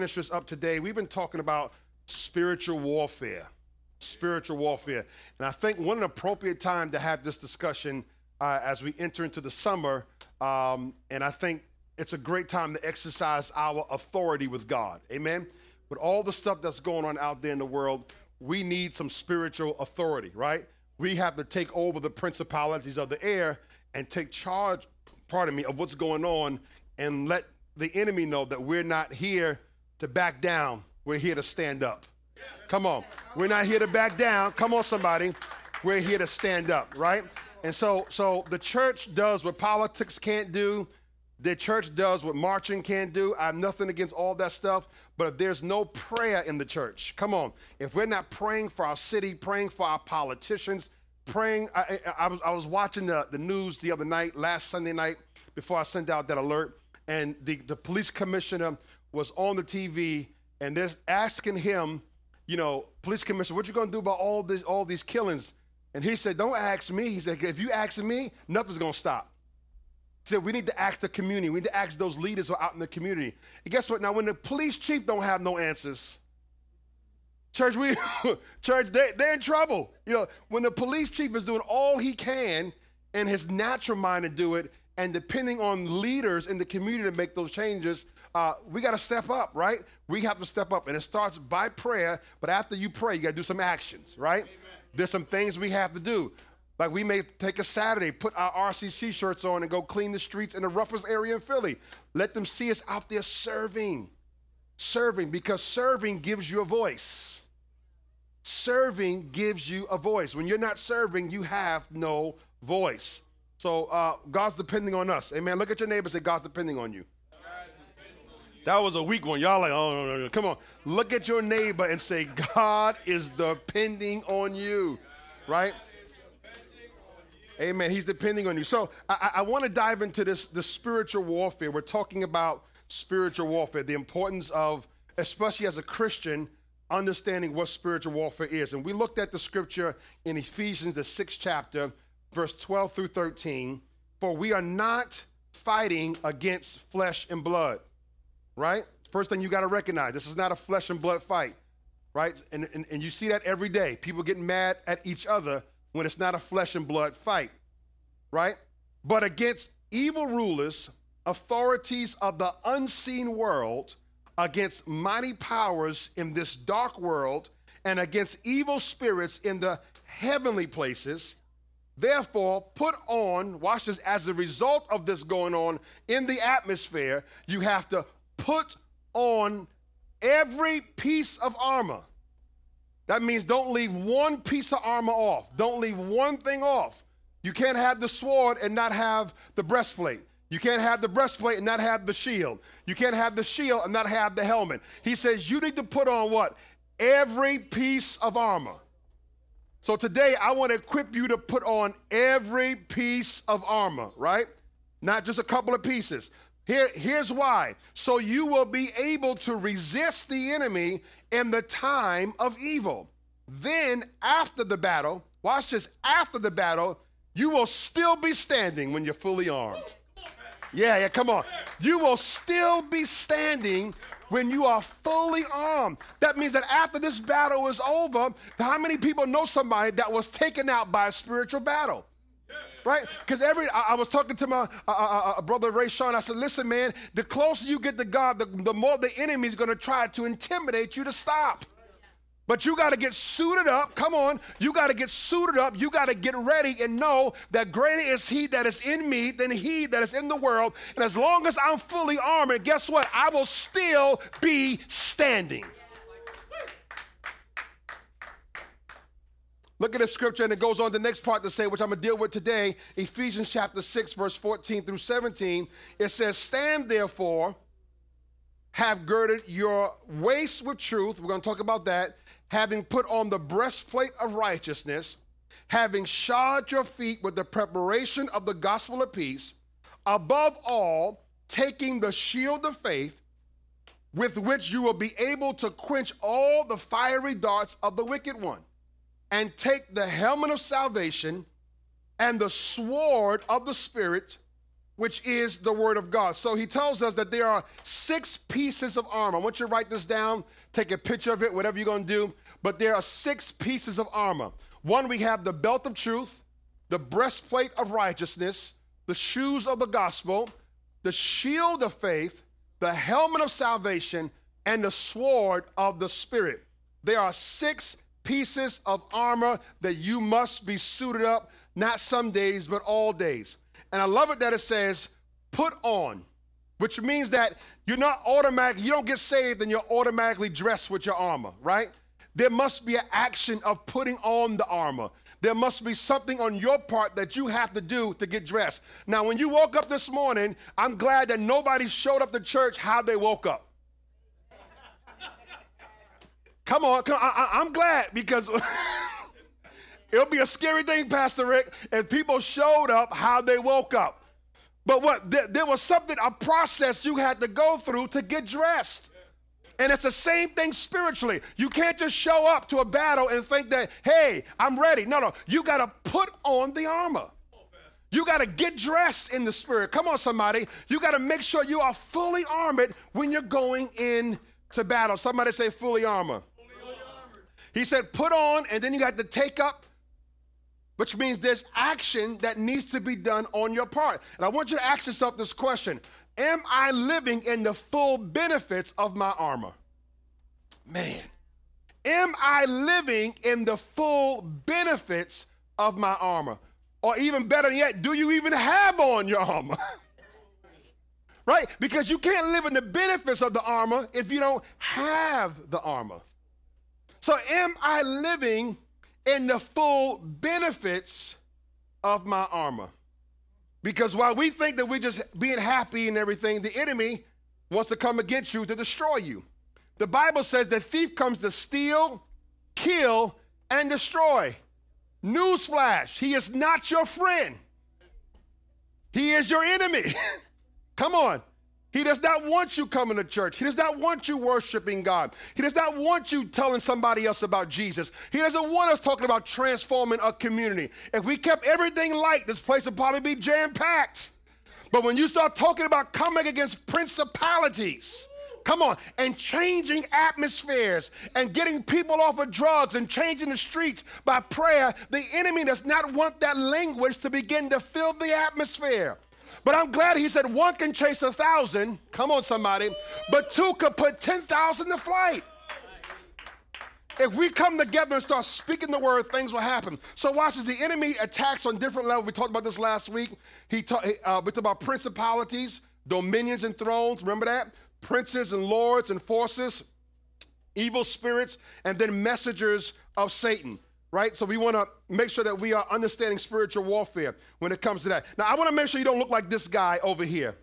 finish this up today. We've been talking about spiritual warfare. Spiritual warfare. And I think what an appropriate time to have this discussion uh, as we enter into the summer. Um, and I think it's a great time to exercise our authority with God. Amen. With all the stuff that's going on out there in the world, we need some spiritual authority, right? We have to take over the principalities of the air and take charge, pardon me, of what's going on and let the enemy know that we're not here to back down. We're here to stand up. Come on. We're not here to back down. Come on, somebody. We're here to stand up, right? And so, so the church does what politics can't do. The church does what marching can't do. I have nothing against all that stuff, but if there's no prayer in the church, come on. If we're not praying for our city, praying for our politicians, praying, I, I, I was, I was watching the, the news the other night, last Sunday night, before I sent out that alert, and the, the police commissioner was on the TV and they're asking him, you know, police commissioner, what you gonna do about all this, all these killings? And he said, don't ask me. He said, if you ask me, nothing's gonna stop. He said, we need to ask the community. We need to ask those leaders who are out in the community. And guess what? Now, when the police chief don't have no answers, church, we, church, they, they're in trouble. You know, when the police chief is doing all he can in his natural mind to do it, and depending on leaders in the community to make those changes, uh, we got to step up, right? We have to step up. And it starts by prayer, but after you pray, you got to do some actions, right? Amen. There's some things we have to do. Like we may take a Saturday, put our RCC shirts on, and go clean the streets in the roughest area in Philly. Let them see us out there serving. Serving, because serving gives you a voice. Serving gives you a voice. When you're not serving, you have no voice. So uh, God's depending on us. Amen. Look at your neighbor and say, God's depending on you. That was a weak one. Y'all like, oh, no, no, no. Come on. Look at your neighbor and say, God is depending on you. Right? Amen. He's depending on you. So I, I want to dive into this, this spiritual warfare. We're talking about spiritual warfare, the importance of, especially as a Christian, understanding what spiritual warfare is. And we looked at the scripture in Ephesians, the sixth chapter, verse 12 through 13, for we are not fighting against flesh and blood, right? First thing you got to recognize this is not a flesh and blood fight, right? And, and, and you see that every day. People getting mad at each other when it's not a flesh and blood fight, right? But against evil rulers, authorities of the unseen world, against mighty powers in this dark world, and against evil spirits in the heavenly places. Therefore, put on, watch this, as a result of this going on in the atmosphere, you have to put on every piece of armor. That means don't leave one piece of armor off. Don't leave one thing off. You can't have the sword and not have the breastplate. You can't have the breastplate and not have the shield. You can't have the shield and not have the helmet. He says you need to put on what? Every piece of armor. So today I want to equip you to put on every piece of armor, right? Not just a couple of pieces. Here, here's why. So you will be able to resist the enemy in the time of evil. Then, after the battle, watch this, after the battle, you will still be standing when you're fully armed. Yeah, yeah, come on. You will still be standing when you are fully armed. That means that after this battle is over, how many people know somebody that was taken out by a spiritual battle? Right? Because every I, I, was talking to my uh, uh, uh, brother Ray Sean. I said, "Listen, man. The closer you get to God, the, the more the enemy is going to try to intimidate you to stop." But you got to get suited up. Come on. You got to get suited up. You got to get ready and know that greater is He that is in me than He that is in the world. And as long as I'm fully armored, guess what? I will still be standing. Look at the scripture, and it goes on the next part to say, which I'm going to deal with today Ephesians chapter 6, verse 14 through 17. It says, Stand therefore, have girded your waist with truth. We're going to talk about that having put on the breastplate of righteousness, having shod your feet with the preparation of the gospel of peace, above all, taking the shield of faith, with which you will be able to quench all the fiery darts of the wicked one, and take the helmet of salvation and the sword of the Spirit, which is the word of God. So he tells us that there are six pieces of armor. I want you to write this down, take a picture of it, whatever you're going to do. But there are six pieces of armor. One, we have the belt of truth, the breastplate of righteousness, the shoes of the gospel, the shield of faith, the helmet of salvation, and the sword of the Spirit. There are six pieces of armor that you must be suited up, not some days, but all days. And I love it that it says, put on, which means that you're not automatic, you don't get saved and you're automatically dressed with your armor, right? There must be an action of putting on the armor. There must be something on your part that you have to do to get dressed. Now, when you woke up this morning, I'm glad that nobody showed up to church how they woke up. Come on, come, I, am glad because it'll be a scary thing, Pastor Rick, if people showed up how they woke up. But what? There, there was something, a process you had to go through to get dressed. And it's the same thing spiritually. You can't just show up to a battle and think that, hey, I'm ready. No, no. You got to put on the armor. You got to get dressed in the spirit. Come on, somebody. You got to make sure you are fully armored when you're going in to battle. Somebody say fully armor. Fully he said, put on, and then you got to take up, which means there's action that needs to be done on your part. And I want you to ask yourself this question Am I living in the full benefits of my armor? Man, am I living in the full benefits of my armor? Or even better yet, do you even have on your armor? right? Because you can't live in the benefits of the armor if you don't have the armor. So, am I living in the full benefits of my armor? Because while we think that we're just being happy and everything, the enemy wants to come against you to destroy you. The Bible says the thief comes to steal, kill, and destroy. Newsflash, he is not your friend. He is your enemy. Come on. He does not want you coming to church. He does not want you worshiping God. He does not want you telling somebody else about Jesus. He doesn't want us talking about transforming a community. If we kept everything light, this place would probably be jam packed. But when you start talking about coming against principalities, come on, and changing atmospheres and getting people off of drugs and changing the streets by prayer, the enemy does not want that language to begin to fill the atmosphere. But I'm glad he said one can chase a thousand, come on somebody, but two could put 10,000 to flight. If we come together and start speaking the word, things will happen. So watch as the enemy attacks on different levels. We talked about this last week. He uh, talked about principalities, dominions and thrones. Remember that? Princes and lords and forces, evil spirits, and then messengers of Satan right? So we want to make sure that we are understanding spiritual warfare when it comes to that. Now, I want to make sure you don't look like this guy over here,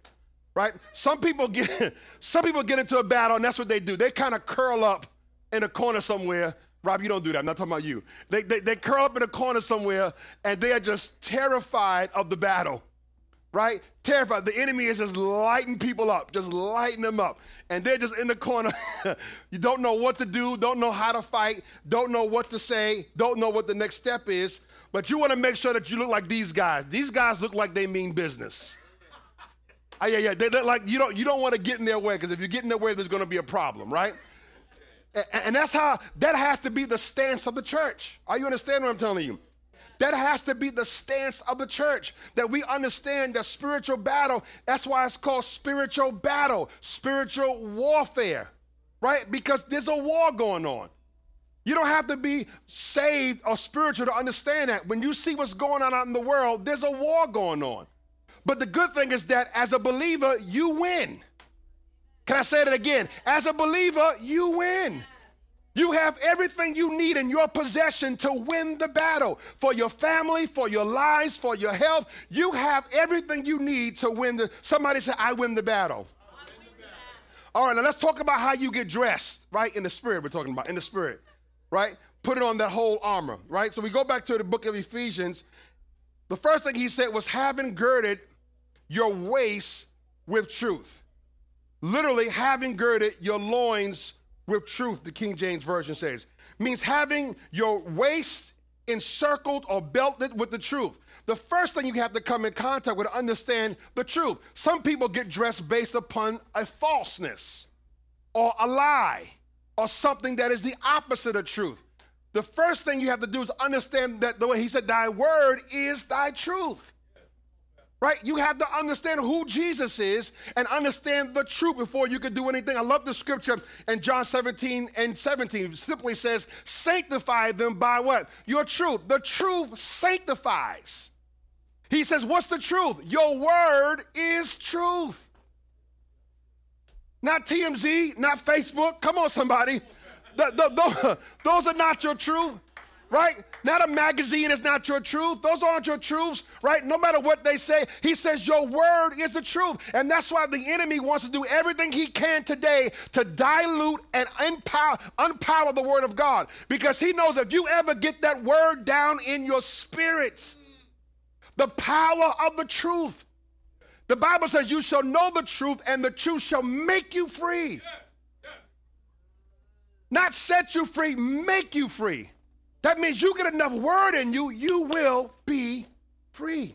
right? Some people get some people get into a battle and that's what they do. They kind of curl up in a corner somewhere. Rob, you don't do that. I'm not talking about you. They, they, they curl up in a corner somewhere and they are just terrified of the battle right? Terrified. The enemy is just lighting people up, just lighting them up. And they're just in the corner. you don't know what to do, don't know how to fight, don't know what to say, don't know what the next step is. But you want to make sure that you look like these guys. These guys look like they mean business. Oh, yeah, yeah. They look like you don't you don't want to get in their way because if you get in their way, there's going to be a problem, right? And, that's how that has to be the stance of the church. Are you understand what I'm telling you? That has to be the stance of the church that we understand that spiritual battle, that's why it's called spiritual battle, spiritual warfare, right? Because there's a war going on. You don't have to be saved or spiritual to understand that. When you see what's going on out in the world, there's a war going on. But the good thing is that as a believer, you win. Can I say that again? As a believer, you win. You have everything you need in your possession to win the battle for your family, for your lives, for your health. You have everything you need to win the. Somebody say, I win the battle. All right, now let's talk about how you get dressed, right? In the spirit, we're talking about, in the spirit, right? Put it on that whole armor, right? So we go back to the book of Ephesians. The first thing he said was having girded your waist with truth. Literally, having girded your loins with truth, the King James Version says. Means having your waist encircled or belted with the truth. The first thing you have to come in contact with understand the truth. Some people get dressed based upon a falseness or a lie or something that is the opposite of truth. The first thing you have to do is understand that the way he said, Thy word is thy truth. Right? You have to understand who Jesus is and understand the truth before you can do anything. I love the scripture in John 17 and 17. It simply says, sanctify them by what? Your truth. The truth sanctifies. He says, What's the truth? Your word is truth. Not TMZ, not Facebook. Come on, somebody. The, the, the, those are not your truth right? Not a magazine is not your truth. Those aren't your truths, right? No matter what they say, he says your word is the truth. And that's why the enemy wants to do everything he can today to dilute and empower, unpower the word of God. Because he knows if you ever get that word down in your spirit, the power of the truth. The Bible says, You shall know the truth, and the truth shall make you free. Not set you free, make you free. That means you get enough word in you, you will be free.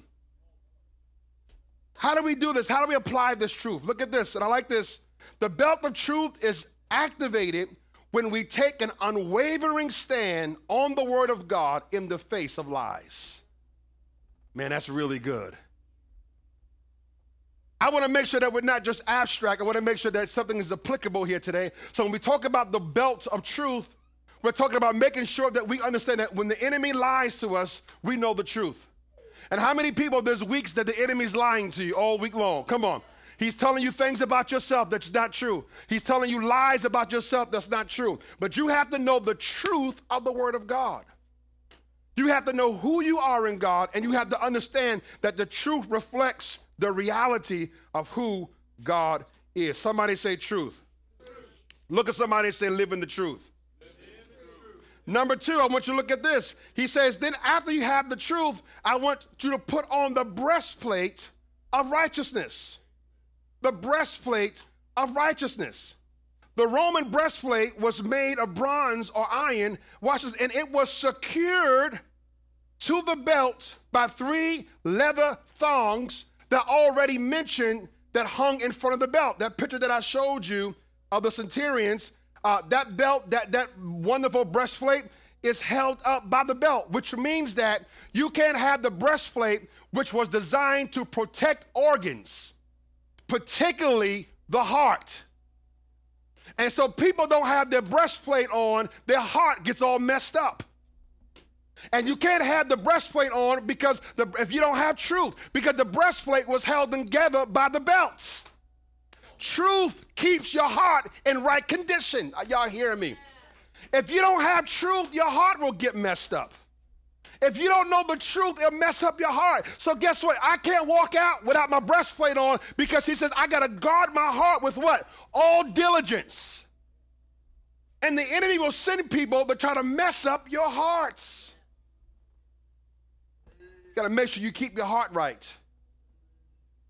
How do we do this? How do we apply this truth? Look at this, and I like this. The belt of truth is activated when we take an unwavering stand on the word of God in the face of lies. Man, that's really good. I want to make sure that we're not just abstract. I want to make sure that something is applicable here today. So when we talk about the belt of truth, we're talking about making sure that we understand that when the enemy lies to us, we know the truth. And how many people there's weeks that the enemy's lying to you all week long? Come on. He's telling you things about yourself that's not true. He's telling you lies about yourself that's not true. But you have to know the truth of the Word of God. You have to know who you are in God, and you have to understand that the truth reflects the reality of who God is. Somebody say truth. Look at somebody and say, live in the truth. Number two, I want you to look at this. He says, Then after you have the truth, I want you to put on the breastplate of righteousness. The breastplate of righteousness. The Roman breastplate was made of bronze or iron, watch this, and it was secured to the belt by three leather thongs that already mentioned that hung in front of the belt. That picture that I showed you of the centurions uh, that belt, that, that wonderful breastplate, is held up by the belt, which means that you can't have the breastplate, which was designed to protect organs, particularly the heart. And so people don't have their breastplate on, their heart gets all messed up. And you can't have the breastplate on because the, if you don't have truth, because the breastplate was held together by the belts. Truth keeps your heart in right condition. Are y'all hearing me? If you don't have truth, your heart will get messed up. If you don't know the truth, it'll mess up your heart. So guess what? I can't walk out without my breastplate on because he says I got to guard my heart with what? All diligence. And the enemy will send people to try to mess up your hearts. You got to make sure you keep your heart right.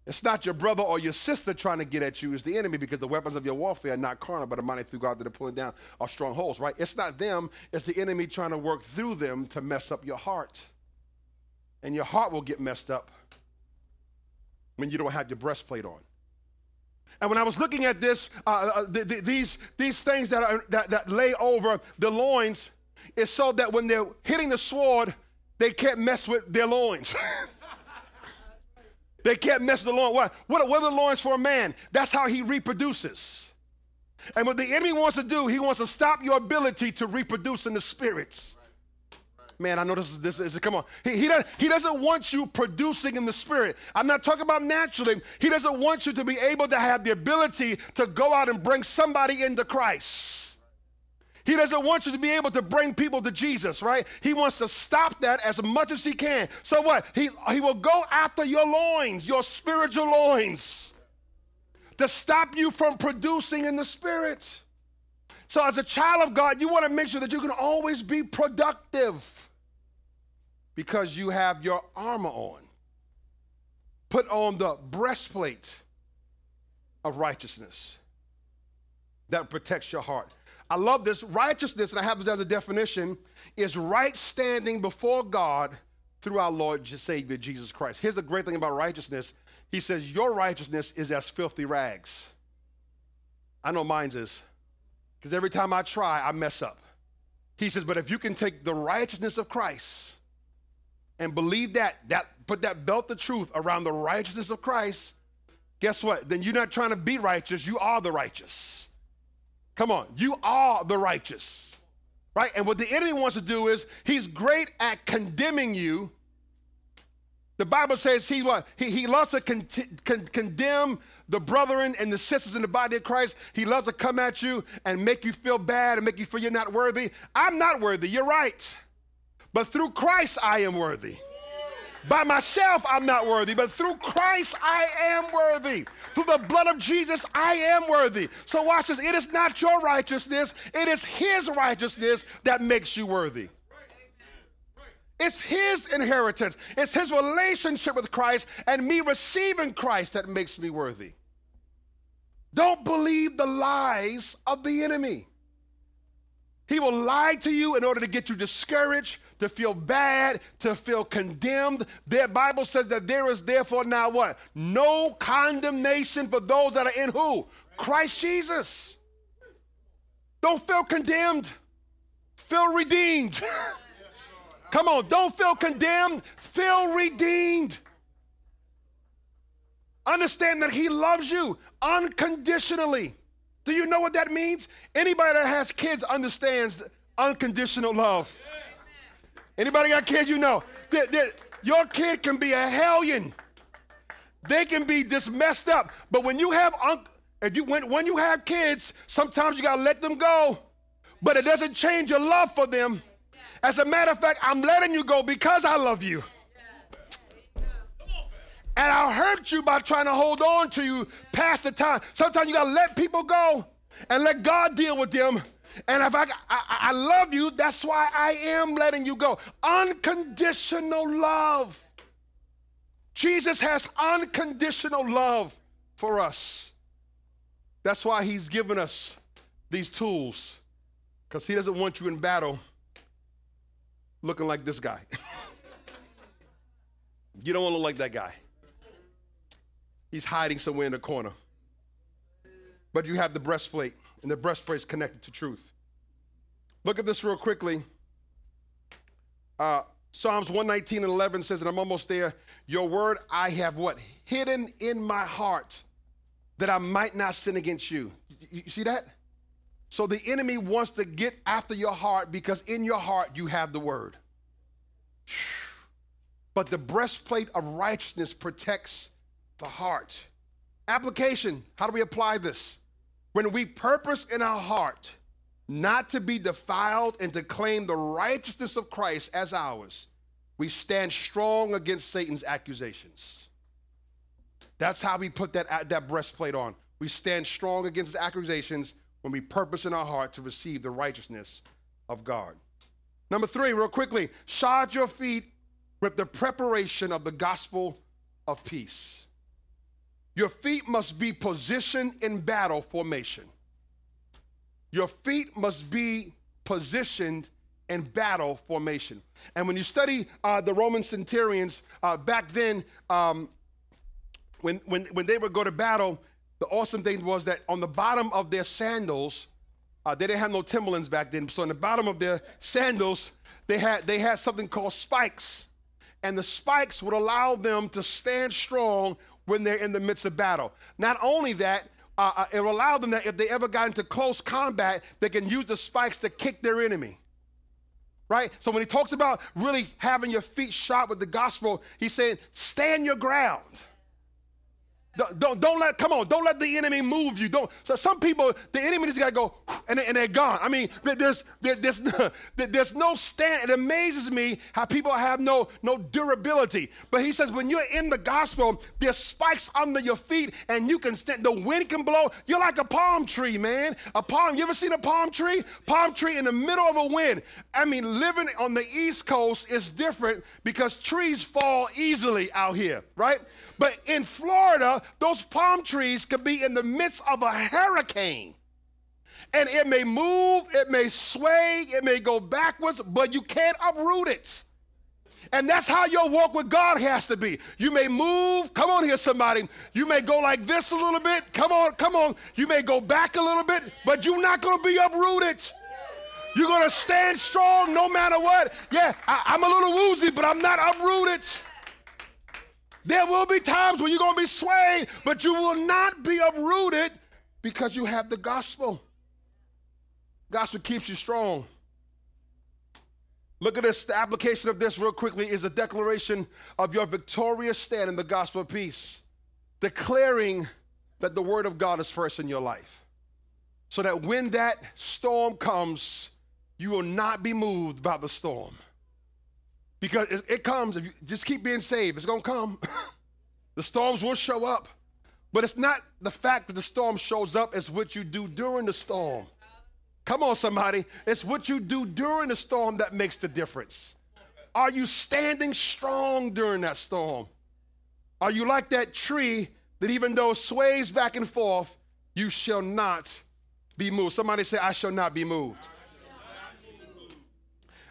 It's not your brother or your sister trying to get at you, it's the enemy because the weapons of your warfare are not carnal, but are mighty through God that are pulling down our strongholds, right? It's not them, it's the enemy trying to work through them to mess up your heart. And your heart will get messed up when you don't have your breastplate on. And when I was looking at this, uh, uh, th- th- these, these things that, are, that, that lay over the loins, is so that when they're hitting the sword, they can't mess with their loins. They can't mess with the loin. What, what, what are the loins for a man? That's how he reproduces. And what the enemy wants to do, he wants to stop your ability to reproduce in the spirits. Man, I know this is this is come on. He, he, does, he doesn't want you producing in the spirit. I'm not talking about naturally. He doesn't want you to be able to have the ability to go out and bring somebody into Christ. He doesn't want you to be able to bring people to Jesus, right? He wants to stop that as much as he can. So what? He, he will go after your loins, your spiritual loins, to stop you from producing in the spirit. So as a child of God, you want to make sure that you can always be productive because you have your armor on. Put on the breastplate of righteousness that protects your heart. I love this. Righteousness, and I have this as a definition, is right standing before God through our Lord Savior Jesus Christ. Here's the great thing about righteousness. He says, Your righteousness is as filthy rags. I know mine's is. Because every time I try, I mess up. He says, But if you can take the righteousness of Christ and believe that, that put that belt of truth around the righteousness of Christ, guess what? Then you're not trying to be righteous, you are the righteous. Come on, you are the righteous. Right? And what the enemy wants to do is he's great at condemning you. The Bible says he what? He, he loves to con- con- condemn the brethren and the sisters in the body of Christ. He loves to come at you and make you feel bad and make you feel you're not worthy. I'm not worthy. You're right. But through Christ I am worthy. By myself, I'm not worthy, but through Christ, I am worthy. Through the blood of Jesus, I am worthy. So, watch this. It is not your righteousness, it is His righteousness that makes you worthy. It's His inheritance, it's His relationship with Christ and me receiving Christ that makes me worthy. Don't believe the lies of the enemy. He will lie to you in order to get you discouraged, to feel bad, to feel condemned. The Bible says that there is therefore now what? No condemnation for those that are in who? Christ Jesus. Don't feel condemned. Feel redeemed. Come on, don't feel condemned. Feel redeemed. Understand that He loves you unconditionally. Do you know what that means? Anybody that has kids understands unconditional love. Anybody got kids? You know that, that your kid can be a hellion. They can be just messed up. But when you have un- if you when, when you have kids, sometimes you gotta let them go. But it doesn't change your love for them. As a matter of fact, I'm letting you go because I love you. And I'll hurt you by trying to hold on to you past the time. Sometimes you gotta let people go and let God deal with them and if I, I, I love you, that's why I am letting you go. Unconditional love. Jesus has unconditional love for us. That's why he's given us these tools, because he doesn't want you in battle looking like this guy. you don't want to look like that guy. He's hiding somewhere in the corner. But you have the breastplate and the breastplate is connected to truth. Look at this real quickly. Uh, Psalms 119 and 11 says, and I'm almost there, your word I have what? Hidden in my heart that I might not sin against you. You, you see that? So the enemy wants to get after your heart because in your heart you have the word. But the breastplate of righteousness protects the heart. Application how do we apply this? When we purpose in our heart not to be defiled and to claim the righteousness of Christ as ours, we stand strong against Satan's accusations. That's how we put that, that breastplate on. We stand strong against his accusations when we purpose in our heart to receive the righteousness of God. Number three, real quickly, shod your feet with the preparation of the gospel of peace. Your feet must be positioned in battle formation. Your feet must be positioned in battle formation. And when you study uh, the Roman centurions uh, back then, um, when, when, when they would go to battle, the awesome thing was that on the bottom of their sandals, uh, they didn't have no Timberlands back then. So on the bottom of their sandals, they had, they had something called spikes. And the spikes would allow them to stand strong when they're in the midst of battle. Not only that, uh, uh, it will allow them that if they ever got into close combat, they can use the spikes to kick their enemy. Right? So when he talks about really having your feet shot with the gospel, he's saying, stand your ground. Don't, don't, don't, let, come on, don't let the enemy move you. Don't. So some people, the enemy just got to go, and, and they're gone. I mean, there's, there's, there's no stand. It amazes me how people have no, no durability. But he says, when you're in the gospel, there's spikes under your feet, and you can stand. The wind can blow. You're like a palm tree, man. A palm. You ever seen a palm tree? Palm tree in the middle of a wind. I mean, living on the East Coast is different because trees fall easily out here, right? But in Florida, those palm trees could be in the midst of a hurricane. And it may move, it may sway, it may go backwards, but you can't uproot it. And that's how your walk with God has to be. You may move, come on here, somebody. You may go like this a little bit. Come on, come on. You may go back a little bit, but you're not to be uprooted. You're to stand strong no matter what. Yeah, I, am a little woozy, but I'm not uprooted. There will be times when you're going to be swayed, but you will not be uprooted because you have the gospel. Gospel keeps you strong. Look at this. The application of this, real quickly, is a declaration of your victorious stand in the gospel of peace, declaring that the word of God is first in your life. So that when that storm comes, you will not be moved by the storm. Because it, it comes, if you just keep being saved, it's going to come. the storms will show up. But it's not the fact that the storm shows up, it's what you do during the storm. Come on, somebody. It's what you do during the storm that makes the difference. Are you standing strong during that storm? Are you like that tree that even though it sways back and forth, you shall not be moved? Somebody say, I shall not be moved.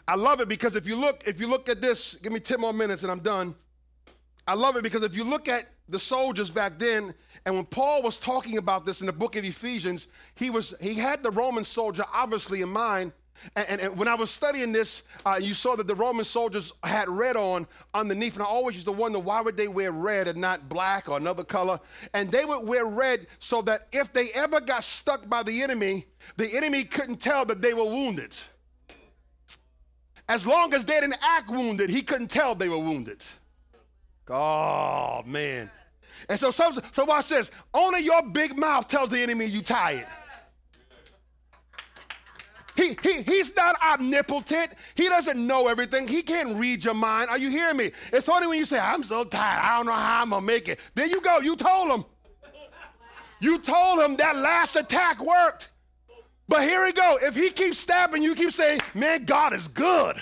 I love it because if you look, if you look at this, give me 10 more minutes and I'm done. I love it because if you look at the soldiers back then, and when Paul was talking about this in the book of Ephesians, he was he had the Roman soldier obviously in mind. And, and, and when I was studying this, uh, you saw that the Roman soldiers had red on underneath, and I always used to wonder why would they wear red and not black or another color? And they would wear red so that if they ever got stuck by the enemy, the enemy couldn't tell that they were wounded. As long as they didn't act wounded, he couldn't tell they were wounded. Oh man. And so, so, so watch this. Only your big mouth tells the enemy you tired. He, he, he's not omnipotent. He doesn't know everything. He can't read your mind. Are you hearing me? It's only when you say, I'm so tired. I don't know how I'm going to make it. There you go. You told him. You told him that last attack worked. But here we go. If he keeps stabbing you, keep saying, man, God is good.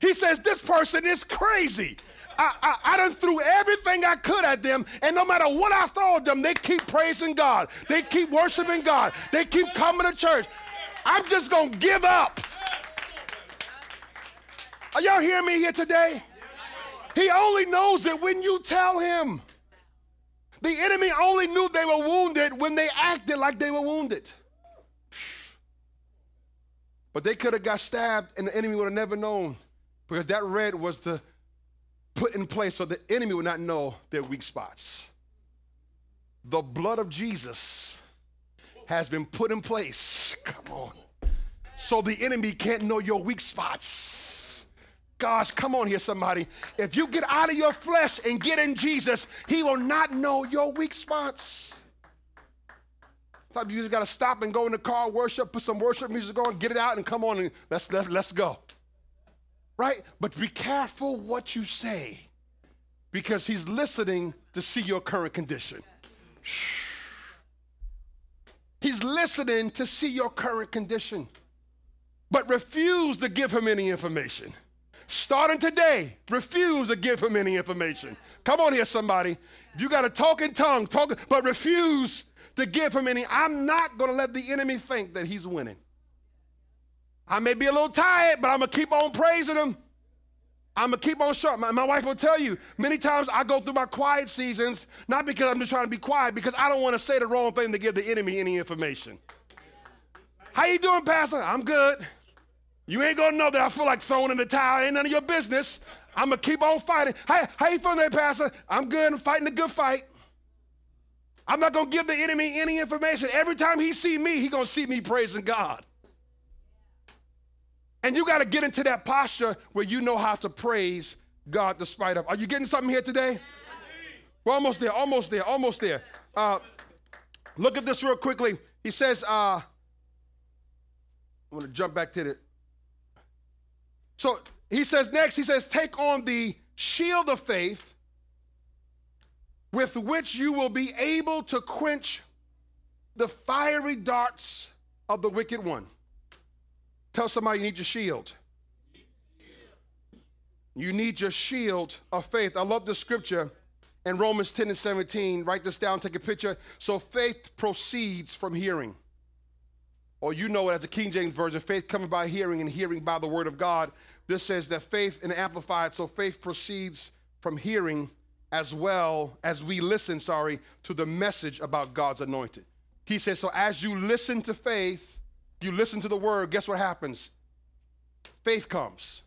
He says, this person is crazy. I, I, I done threw everything I could at them, and no matter what I throw at them, they keep praising God. They keep worshiping God. They keep coming to church. I'm just going to give up. Are y'all hearing me here today? He only knows it when you tell him. The enemy only knew they were wounded when they acted like they were wounded. But they could have got stabbed and the enemy would have never known because that red was the put in place so the enemy would not know their weak spots. The blood of Jesus has been put in place. Come on. So the enemy can't know your weak spots. Gosh, come on here, somebody. If you get out of your flesh and get in Jesus, he will not know your weak spots. Sometimes you just got to stop and go in the car, worship, put some worship music on, get it out, and come on and let's, let's, let's go right? But be careful what you say because he's listening to see your current condition. He's listening to see your current condition, but refuse to give him any information. Starting today, refuse to give him any information. Come on here, somebody. You got to talk in tongues, talk, but refuse to give him any. I'm not going to let the enemy think that he's winning. I may be a little tired, but I'm going to keep on praising him. I'm going to keep on showing. My, my, wife will tell you many times I go through my quiet seasons, not because I'm just trying to be quiet, because I don't want to say the wrong thing to give the enemy any information. How you doing, Pastor? I'm good. You ain't to know that I feel like throwing in the towel. Ain't none of your business. I'm to keep on fighting. How, how you feeling there, Pastor? I'm good. I'm fighting a good fight. I'm not going to give the enemy any information. Every time he see me, he going to see me praising God. And you got to get into that posture where you know how to praise God despite of. Are you getting something here today? We're almost there, almost there, almost there. Uh, look at this real quickly. He says, uh, I'm going to jump back to it. So he says next, he says, take on the shield of faith with which you will be able to quench the fiery darts of the wicked one. Tell somebody you need your shield. You need your shield of faith. I love the scripture in Romans 10 and 17. Write this down, take a picture. So faith proceeds from hearing. or you know it as the King James Version, faith coming by hearing and hearing by the word of God. This says that faith in amplified, so faith proceeds from hearing as well as we listen, sorry, to the message about God's anointed. He says, so as you listen to faith, you listen to the word, guess what happens? Faith comes.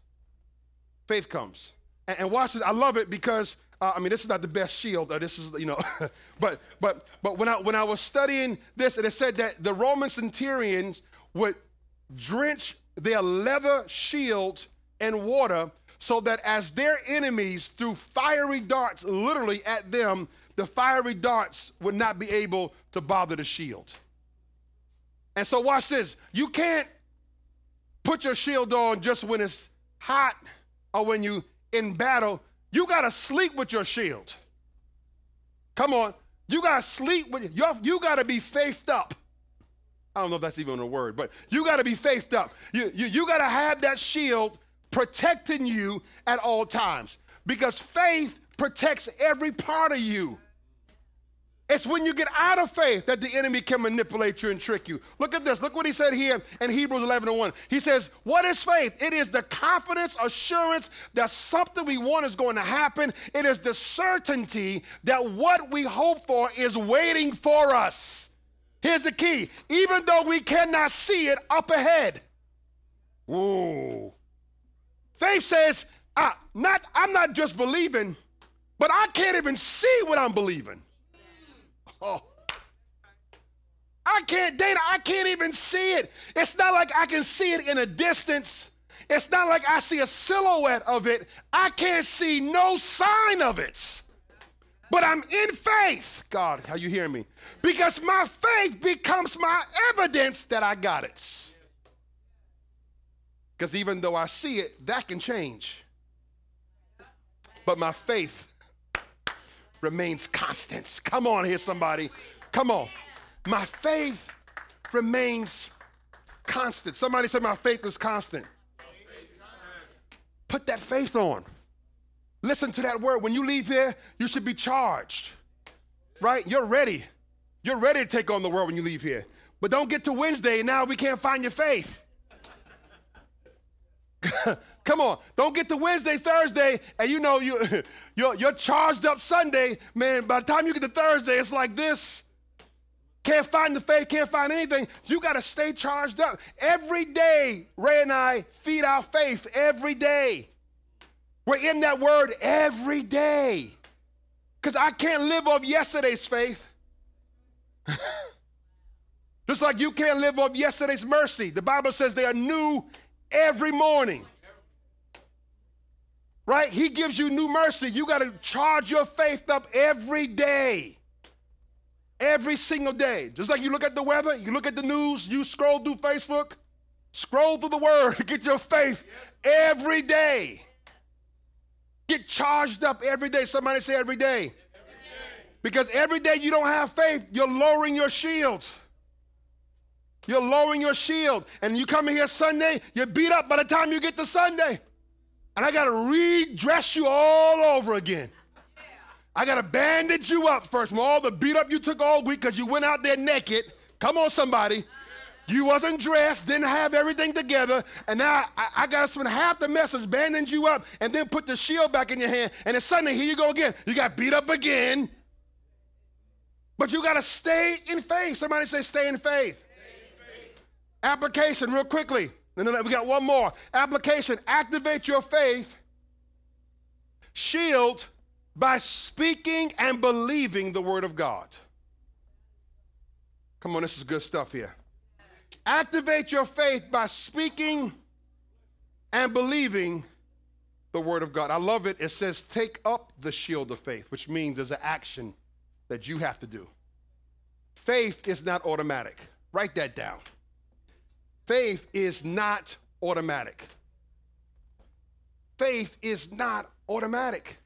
Faith comes. And, and watch this. I love it because uh, I mean, this is not the best shield. Uh, this is, you know, but but but when I when I was studying this, and it said that the Roman centurions would drench their leather shield in water so that as their enemies threw fiery darts literally at them, the fiery darts would not be able to bother the shield. And so watch this. You can't put your shield on just when it's hot or when you in battle. You got to sleep with your shield. Come on. You got to sleep with you. You got to be faithed up. I don't know if that's even a word, but you got to be faithed up. You, you, you got to have that shield protecting you at all times because faith protects every part of you. It's when you get out of faith that the enemy can manipulate you and trick you. Look at this. Look what he said here in Hebrews 11 and 1. He says, What is faith? It is the confidence, assurance that something we want is going to happen. It is the certainty that what we hope for is waiting for us. Here's the key even though we cannot see it up ahead. Whoa. Faith says, I, not, I'm not just believing, but I can't even see what I'm believing. Oh. I can't, Dana, I can't even see it. It's not like I can see it in a distance. It's not like I see a silhouette of it. I can't see no sign of it. But I'm in faith. God, how you hear me? Because my faith becomes my evidence that I got it. Because even though I see it, that can change. But my faith remains constant. Come on here, somebody. Come on. My faith remains constant. Somebody said, My faith is constant. Put that faith on. Listen to that word. When you leave here, you should be charged, right? You're ready. You're ready to take on the world when you leave here. But don't get to Wednesday and now we can't find your faith. Come on, don't get to Wednesday, Thursday, and you know you you're, you're charged up Sunday, man. By the time you get to Thursday, it's like this. Can't find the faith, can't find anything. You got to stay charged up every day. Ray and I feed our faith every day. We're in that word every day, because I can't live off yesterday's faith. Just like you can't live off yesterday's mercy. The Bible says they are new every morning. Right? He gives you new mercy. You got to charge your faith up every day. Every single day. Just like you look at the weather, you look at the news, you scroll through Facebook, scroll through the word, get your faith every day. Get charged up every day. Somebody say every day. every day. Because every day you don't have faith, you're lowering your shields. You're lowering your shield. And you come in here Sunday, you're beat up by the time you get to Sunday. And I got to redress you all over again. I got to bandage you up first from all the beat up you took all week because you went out there naked. Come on, somebody. You wasn't dressed, didn't have everything together, and now I, I got to spend half the message bandage you up and then put the shield back in your hand. And then Sunday, here you go again. You got beat up again. But you got to stay in faith. Somebody say, stay in faith. Application, real quickly. And then we got one more. Application activate your faith, shield by speaking and believing the word of God. Come on, this is good stuff here. Activate your faith by speaking and believing the word of God. I love it. It says, take up the shield of faith, which means there's an action that you have to do. Faith is not automatic. Write that down. Faith is not automatic. Faith is not automatic.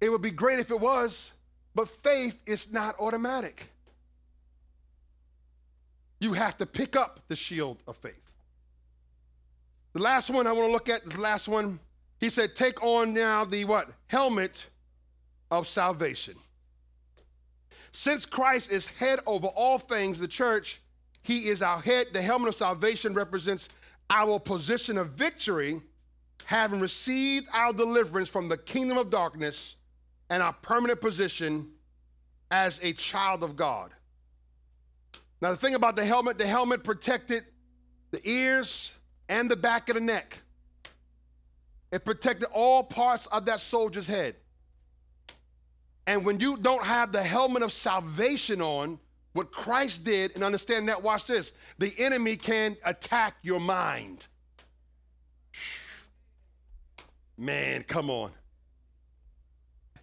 It would be great if it was, but faith is not automatic. You have to pick up the shield of faith. The last one I want to look at, the last one, he said, take on now the what? Helmet of salvation. Since Christ is head over all things, the church, He is our head. The helmet of salvation represents our position of victory, having received our deliverance from the kingdom of darkness and our permanent position as a child of God. Now, the thing about the helmet, the helmet protected the ears and the back of the neck. It protected all parts of that soldier's head. And when you don't have the helmet of salvation on, what Christ did, and understand that, watch this, the enemy can attack your mind. Man, come on.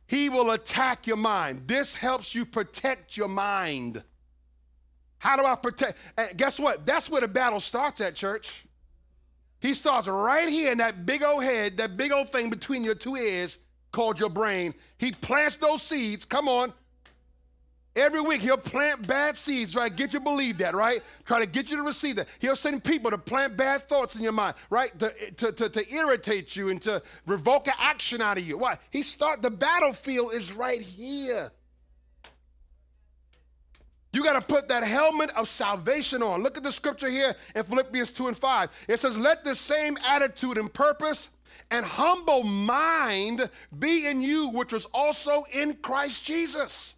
He will attack your mind. This helps you protect your mind. How do I protect? And guess what? That's where the battle starts at, church. He starts right here in that big old head, that big old thing between your two ears called your brain. He plants those seeds. Come on. Every week he'll plant bad seeds, right? Get you to believe that, right? Try to get you to receive that. He'll send people to plant bad thoughts in your mind, right? To, to, to, to irritate you and to revoke an action out of you. Why? He start the battlefield is right here. You got to put that helmet of salvation on. Look at the scripture here in Philippians 2 and 5. It says, Let the same attitude and purpose and humble mind be in you, which was also in Christ Jesus.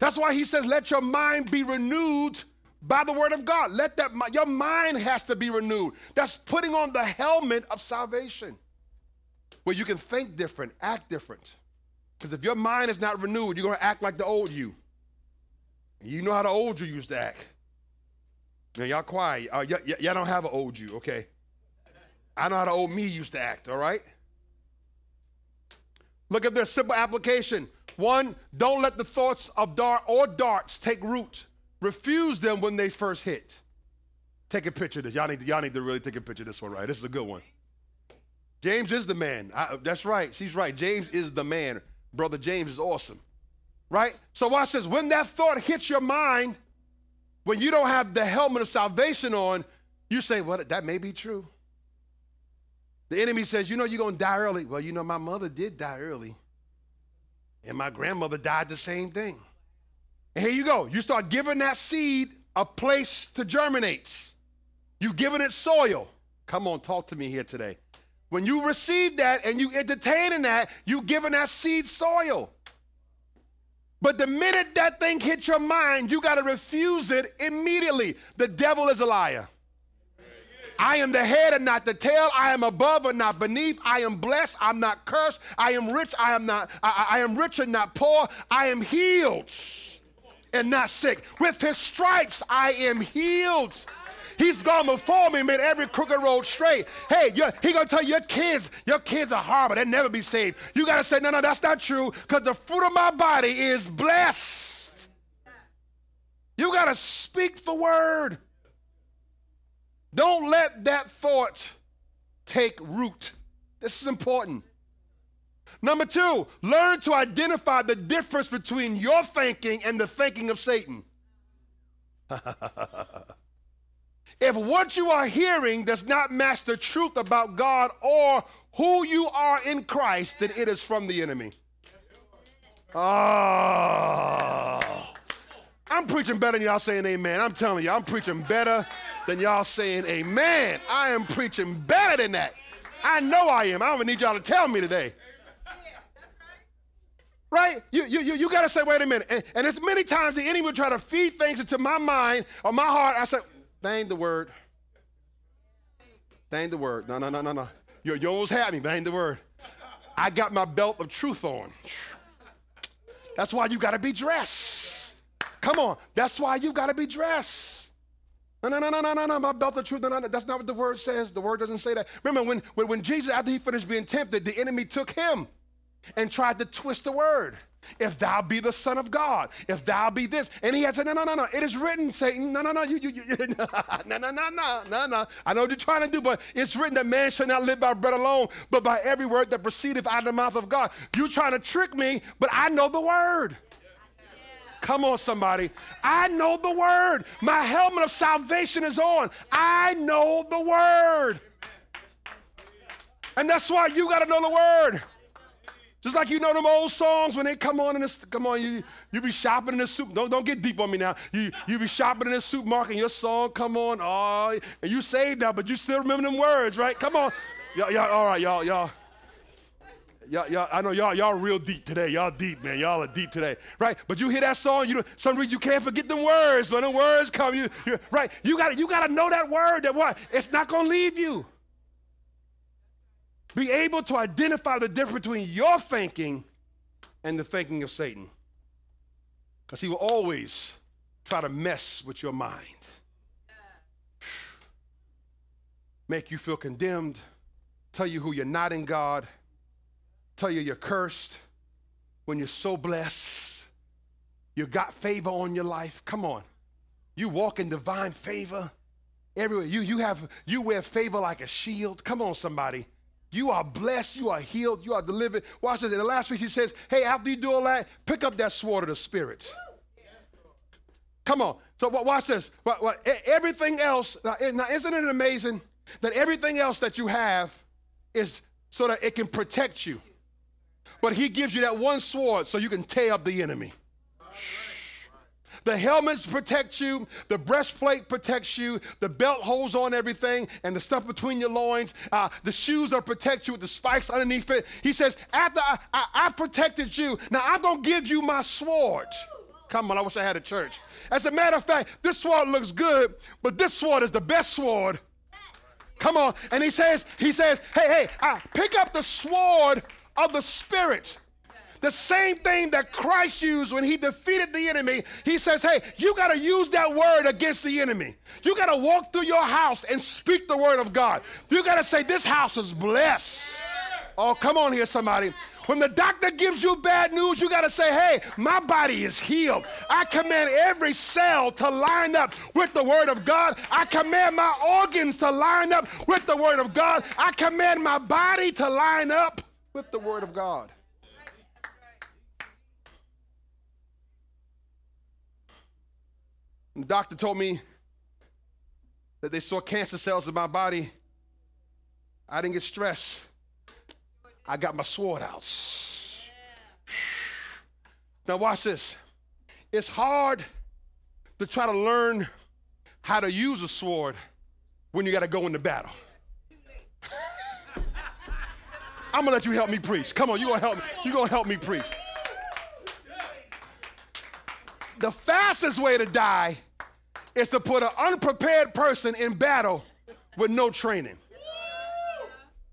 That's why he says, Let your mind be renewed by the word of God. Let that your mind has to be renewed. That's putting on the helmet of salvation. Where you can think different, act different. Because if your mind is not renewed, you're going to act like the old you. You know how the old you used to act. Now, y'all quiet. Uh, y- y- y'all don't have an old you, okay? I know how the old me used to act, all right? Look at their simple application. One, don't let the thoughts of dart or darts take root. Refuse them when they first hit. Take a picture of this. Y'all need, to, y'all need to really take a picture of this one, right? This is a good one. James is the man. I, that's right. She's right. James is the man. Brother James is awesome right? So watch this. When that thought hits your mind, when you don't have the helmet of salvation on, you say, well, that may be true. The enemy says, you know, you're going to die early. Well, you know, my mother did die early. And my grandmother died the same thing. And here you go. You start giving that seed a place to germinate. You giving it soil. Come on, talk to me here today. When you receive that and you entertain that, you giving that seed soil. But the minute that thing hits your mind, you got to refuse it immediately. The devil is a liar. I am the head and not the tail. I am above and not beneath. I am blessed. I'm not cursed. I am rich. I am not. I, I am rich and not poor. I am healed and not sick. With his stripes, I am healed. He's gone before me, made every crooked road straight. Hey, he gonna tell your kids, your kids are horrible. They'll never be saved. You gotta say, no, no, that's not true, because the fruit of my body is blessed. You gotta speak the word. Don't let that thought take root. This is important. Number two, learn to identify the difference between your thinking and the thinking of Satan. If what you are hearing does not match the truth about God or who you are in Christ, then it is from the enemy. Oh. I'm preaching better than y'all saying amen. I'm telling you, I'm preaching better than y'all saying amen. I am preaching better than that. I know I am. I don't even need y'all to tell me today. Right? You, you, you, you got to say, wait a minute. And, and it's many times the enemy will try to feed things into my mind or my heart. I said, Thank the word. Thank the word. No, no, no, no, no. You, you almost had me. Thank the word. I got my belt of truth on. That's why you got to be dressed. Come on. That's why you got to be dressed. No, no, no, no, no, no, no. My belt of truth. No, no, no. That's not what the word says. The word doesn't say that. Remember when, when, when Jesus, after he finished being tempted, the enemy took him and tried to twist the word. If thou be the Son of God, if thou be this. And he had said, No, no, no, no. It is written, Satan. No, no, no. You, you, you, no, no, no, no, no, no. I know what you're trying to do, but it's written that man shall not live by bread alone, but by every word that proceedeth out of the mouth of God. You're trying to trick me, but I know the word. Come on, somebody. I know the word. My helmet of salvation is on. I know the word. And that's why you got to know the word. Just like you know them old songs when they come on in this, come on, you you be shopping in the soup. Don't don't get deep on me now. You you be shopping in the supermarket and your song come on, oh, and you saved that, but you still remember them words, right? Come on, y'all, y'all all right, y'all, y'all. Y'all, y'all, I know y'all, y'all real deep today. Y'all deep, man. Y'all are deep today, right? But you hear that song, you know, some reason you can't forget them words. When the words come, you, you right? You got you got to know that word. That what? It's not gonna leave you. Be able to identify the difference between your thinking and the thinking of Satan. Because he will always try to mess with your mind, make you feel condemned, tell you who you're not in God, tell you you're cursed when you're so blessed. You got favor on your life. Come on. You walk in divine favor everywhere. You, you, have, you wear favor like a shield. Come on, somebody. You are blessed, you are healed, you are delivered. Watch this. In the last week, he says, Hey, after you do all that, pick up that sword of the Spirit. Come on. So watch this. Everything else, now isn't it amazing that everything else that you have is so that it can protect you? But he gives you that one sword so you can tear up the enemy. The helmets protect you, the breastplate protects you, the belt holds on everything, and the stuff between your loins. Uh, the shoes are protect you with the spikes underneath it. He says, After I, I, I protected you, now I'm going to give you my sword. Come on, I wish I had a church. As a matter of fact, this sword looks good, but this sword is the best sword. Come on. And he says, he says, hey, hey, uh, pick up the sword of the Spirit. The same thing that Christ used when he defeated the enemy. He says, hey, you got to use that word against the enemy. You got to walk through your house and speak the word of God. You got to say, this house is blessed. Oh, come on here, somebody. When the doctor gives you bad news, you got to say, hey, my body is healed. I command every cell to line up with the word of God. I command my organs to line up with the word of God. I command my body to line up with the word of God. The doctor told me that they saw cancer cells in my body. I didn't get stressed. I got my sword out. Now, watch this. It's hard to try to learn how to use a sword when you got to go into battle. I'm gonna let you help me preach. Come on, you gonna help me. You gonna help me preach. The fastest way to die is to put an unprepared person in battle with no training.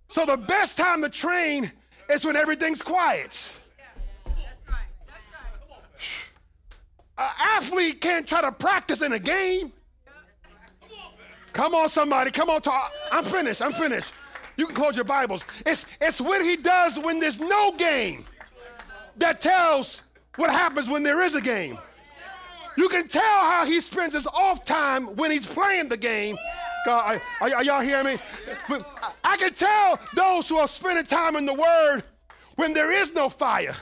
So the best time to train is when everything's quiet. An athlete can't try to practice in a game. Come on, somebody. Come on, talk. I'm finished. I'm finished. You can close your Bibles. It's, it's what he does when there's no game that tells what happens when there is a game. You can tell how he spends his off time when he's playing the game. God, are, are y'all hearing me? I can tell those who are spending time in the Word when there is no fire.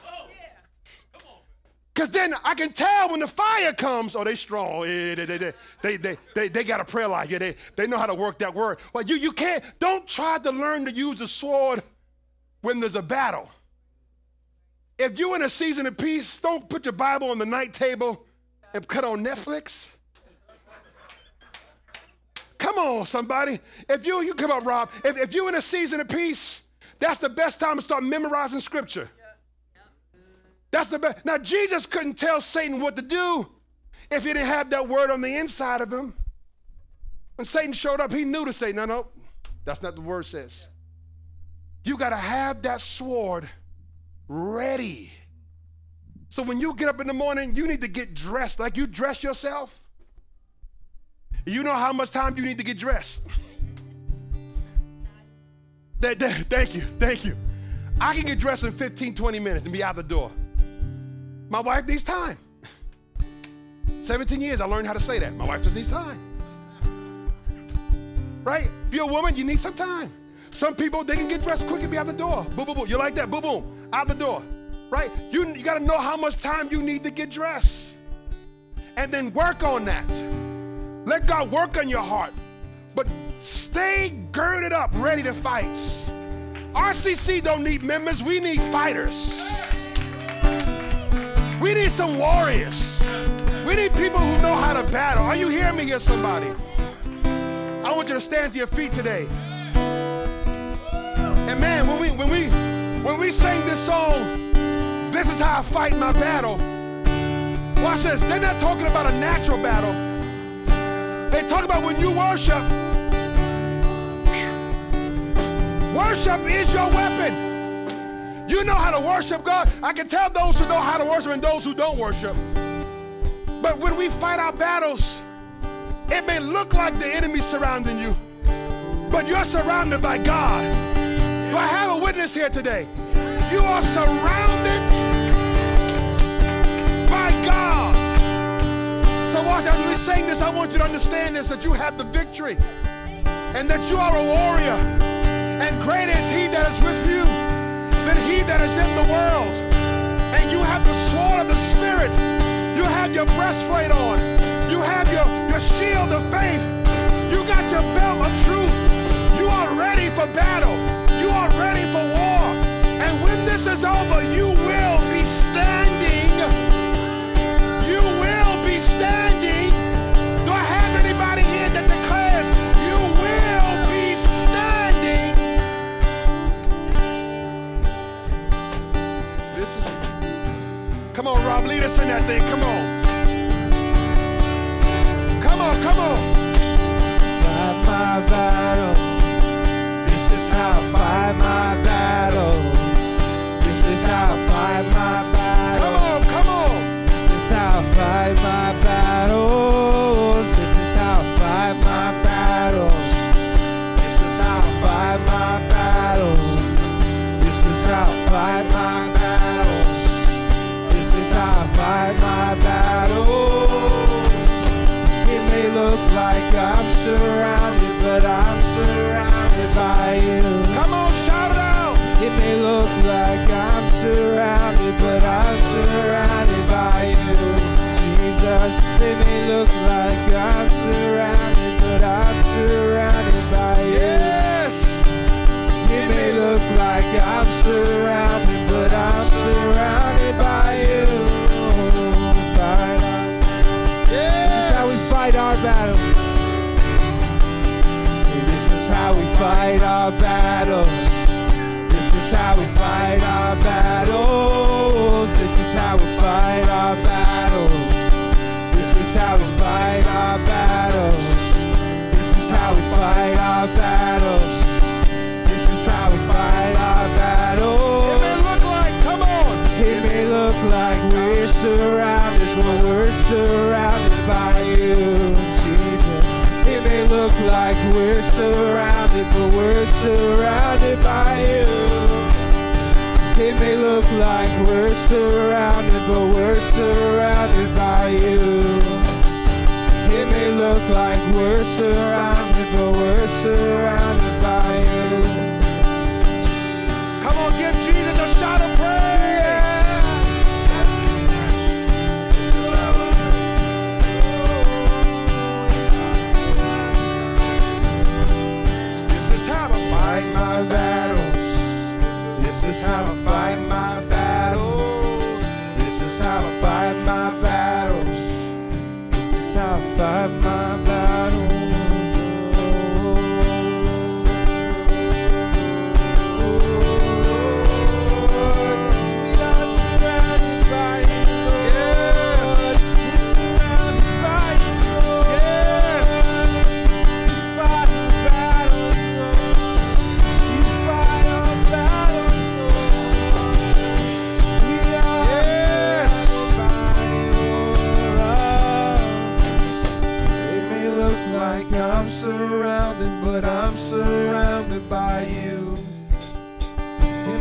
Because then I can tell when the fire comes, oh, they strong. they, they, they, they, they, they, they got a prayer life. Yeah, they, they know how to work that word. Well, you, you can't, don't try to learn to use a sword when there's a battle. If you're in a season of peace, don't put your Bible on the night table and cut on Netflix? Come on, somebody. If you, you come up, Rob. If, if you're in a season of peace, that's the best time to start memorizing scripture. That's the best. Now, Jesus couldn't tell Satan what to do if he didn't have that word on the inside of him. When Satan showed up, he knew to say, no, no, that's not the word says. You got to have that sword ready. So when you get up in the morning, you need to get dressed like you dress yourself. You know how much time you need to get dressed. thank you, thank you. I can get dressed in 15, 20 minutes and be out the door. My wife needs time. 17 years, I learned how to say that. My wife just needs time. Right? If you're a woman, you need some time. Some people, they can get dressed quick and be out the door. Boom, boom, boom. You like that? Boom, boom. Out the door right? You, you got to know how much time you need to get dressed. And then work on that. Let God work on your heart. But stay girded up, ready to fight. RCC don't need members, we need fighters. We need some warriors. We need people who know how to battle. Are you hearing me here, somebody? I want you to stand to your feet today. And man, when we when we when we sing this song, this is how I fight my battle. Watch this. They're not talking about a natural battle. They talk about when you worship. Worship is your weapon. You know how to worship God. I can tell those who know how to worship and those who don't worship. But when we fight our battles, it may look like the enemy surrounding you, but you're surrounded by God. Do I have a witness here today? You are surrounded by God. So watch, as we sing this, I want you to understand this, that you have the victory and that you are a warrior. And great is he that is with you than he that is in the world. And you have the sword of the Spirit. You have your breastplate on. You have your, your shield of faith. You got your belt of truth. You are ready for battle. You are ready for war. And when this is over, you will Come on, Rob, lead us in that thing. Come on. Come on, come on. We're surrounded by you, Jesus. It may look like we're surrounded, but we're surrounded by you. It may look like we're surrounded, but we're surrounded by you. It may look like we're surrounded, but we're surrounded by you.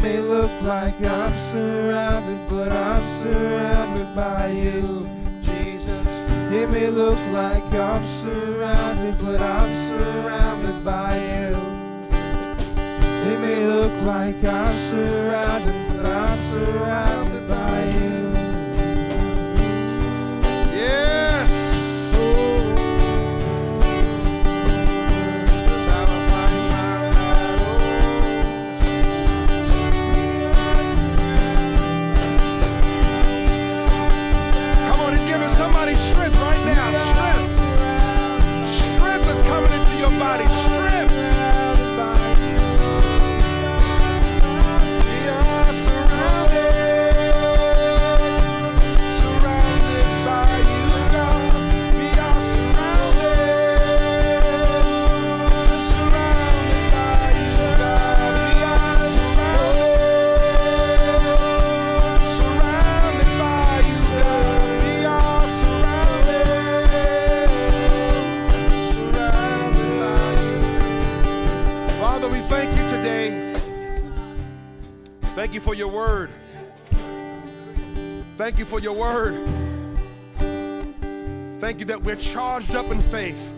May look like I'm surrounded, but I'm surrounded by you, Jesus. It may look like I'm surrounded, but I'm surrounded by you. It may look like I'm surrounded, but I'm surrounded for your word. Thank you for your word. Thank you that we're charged up in faith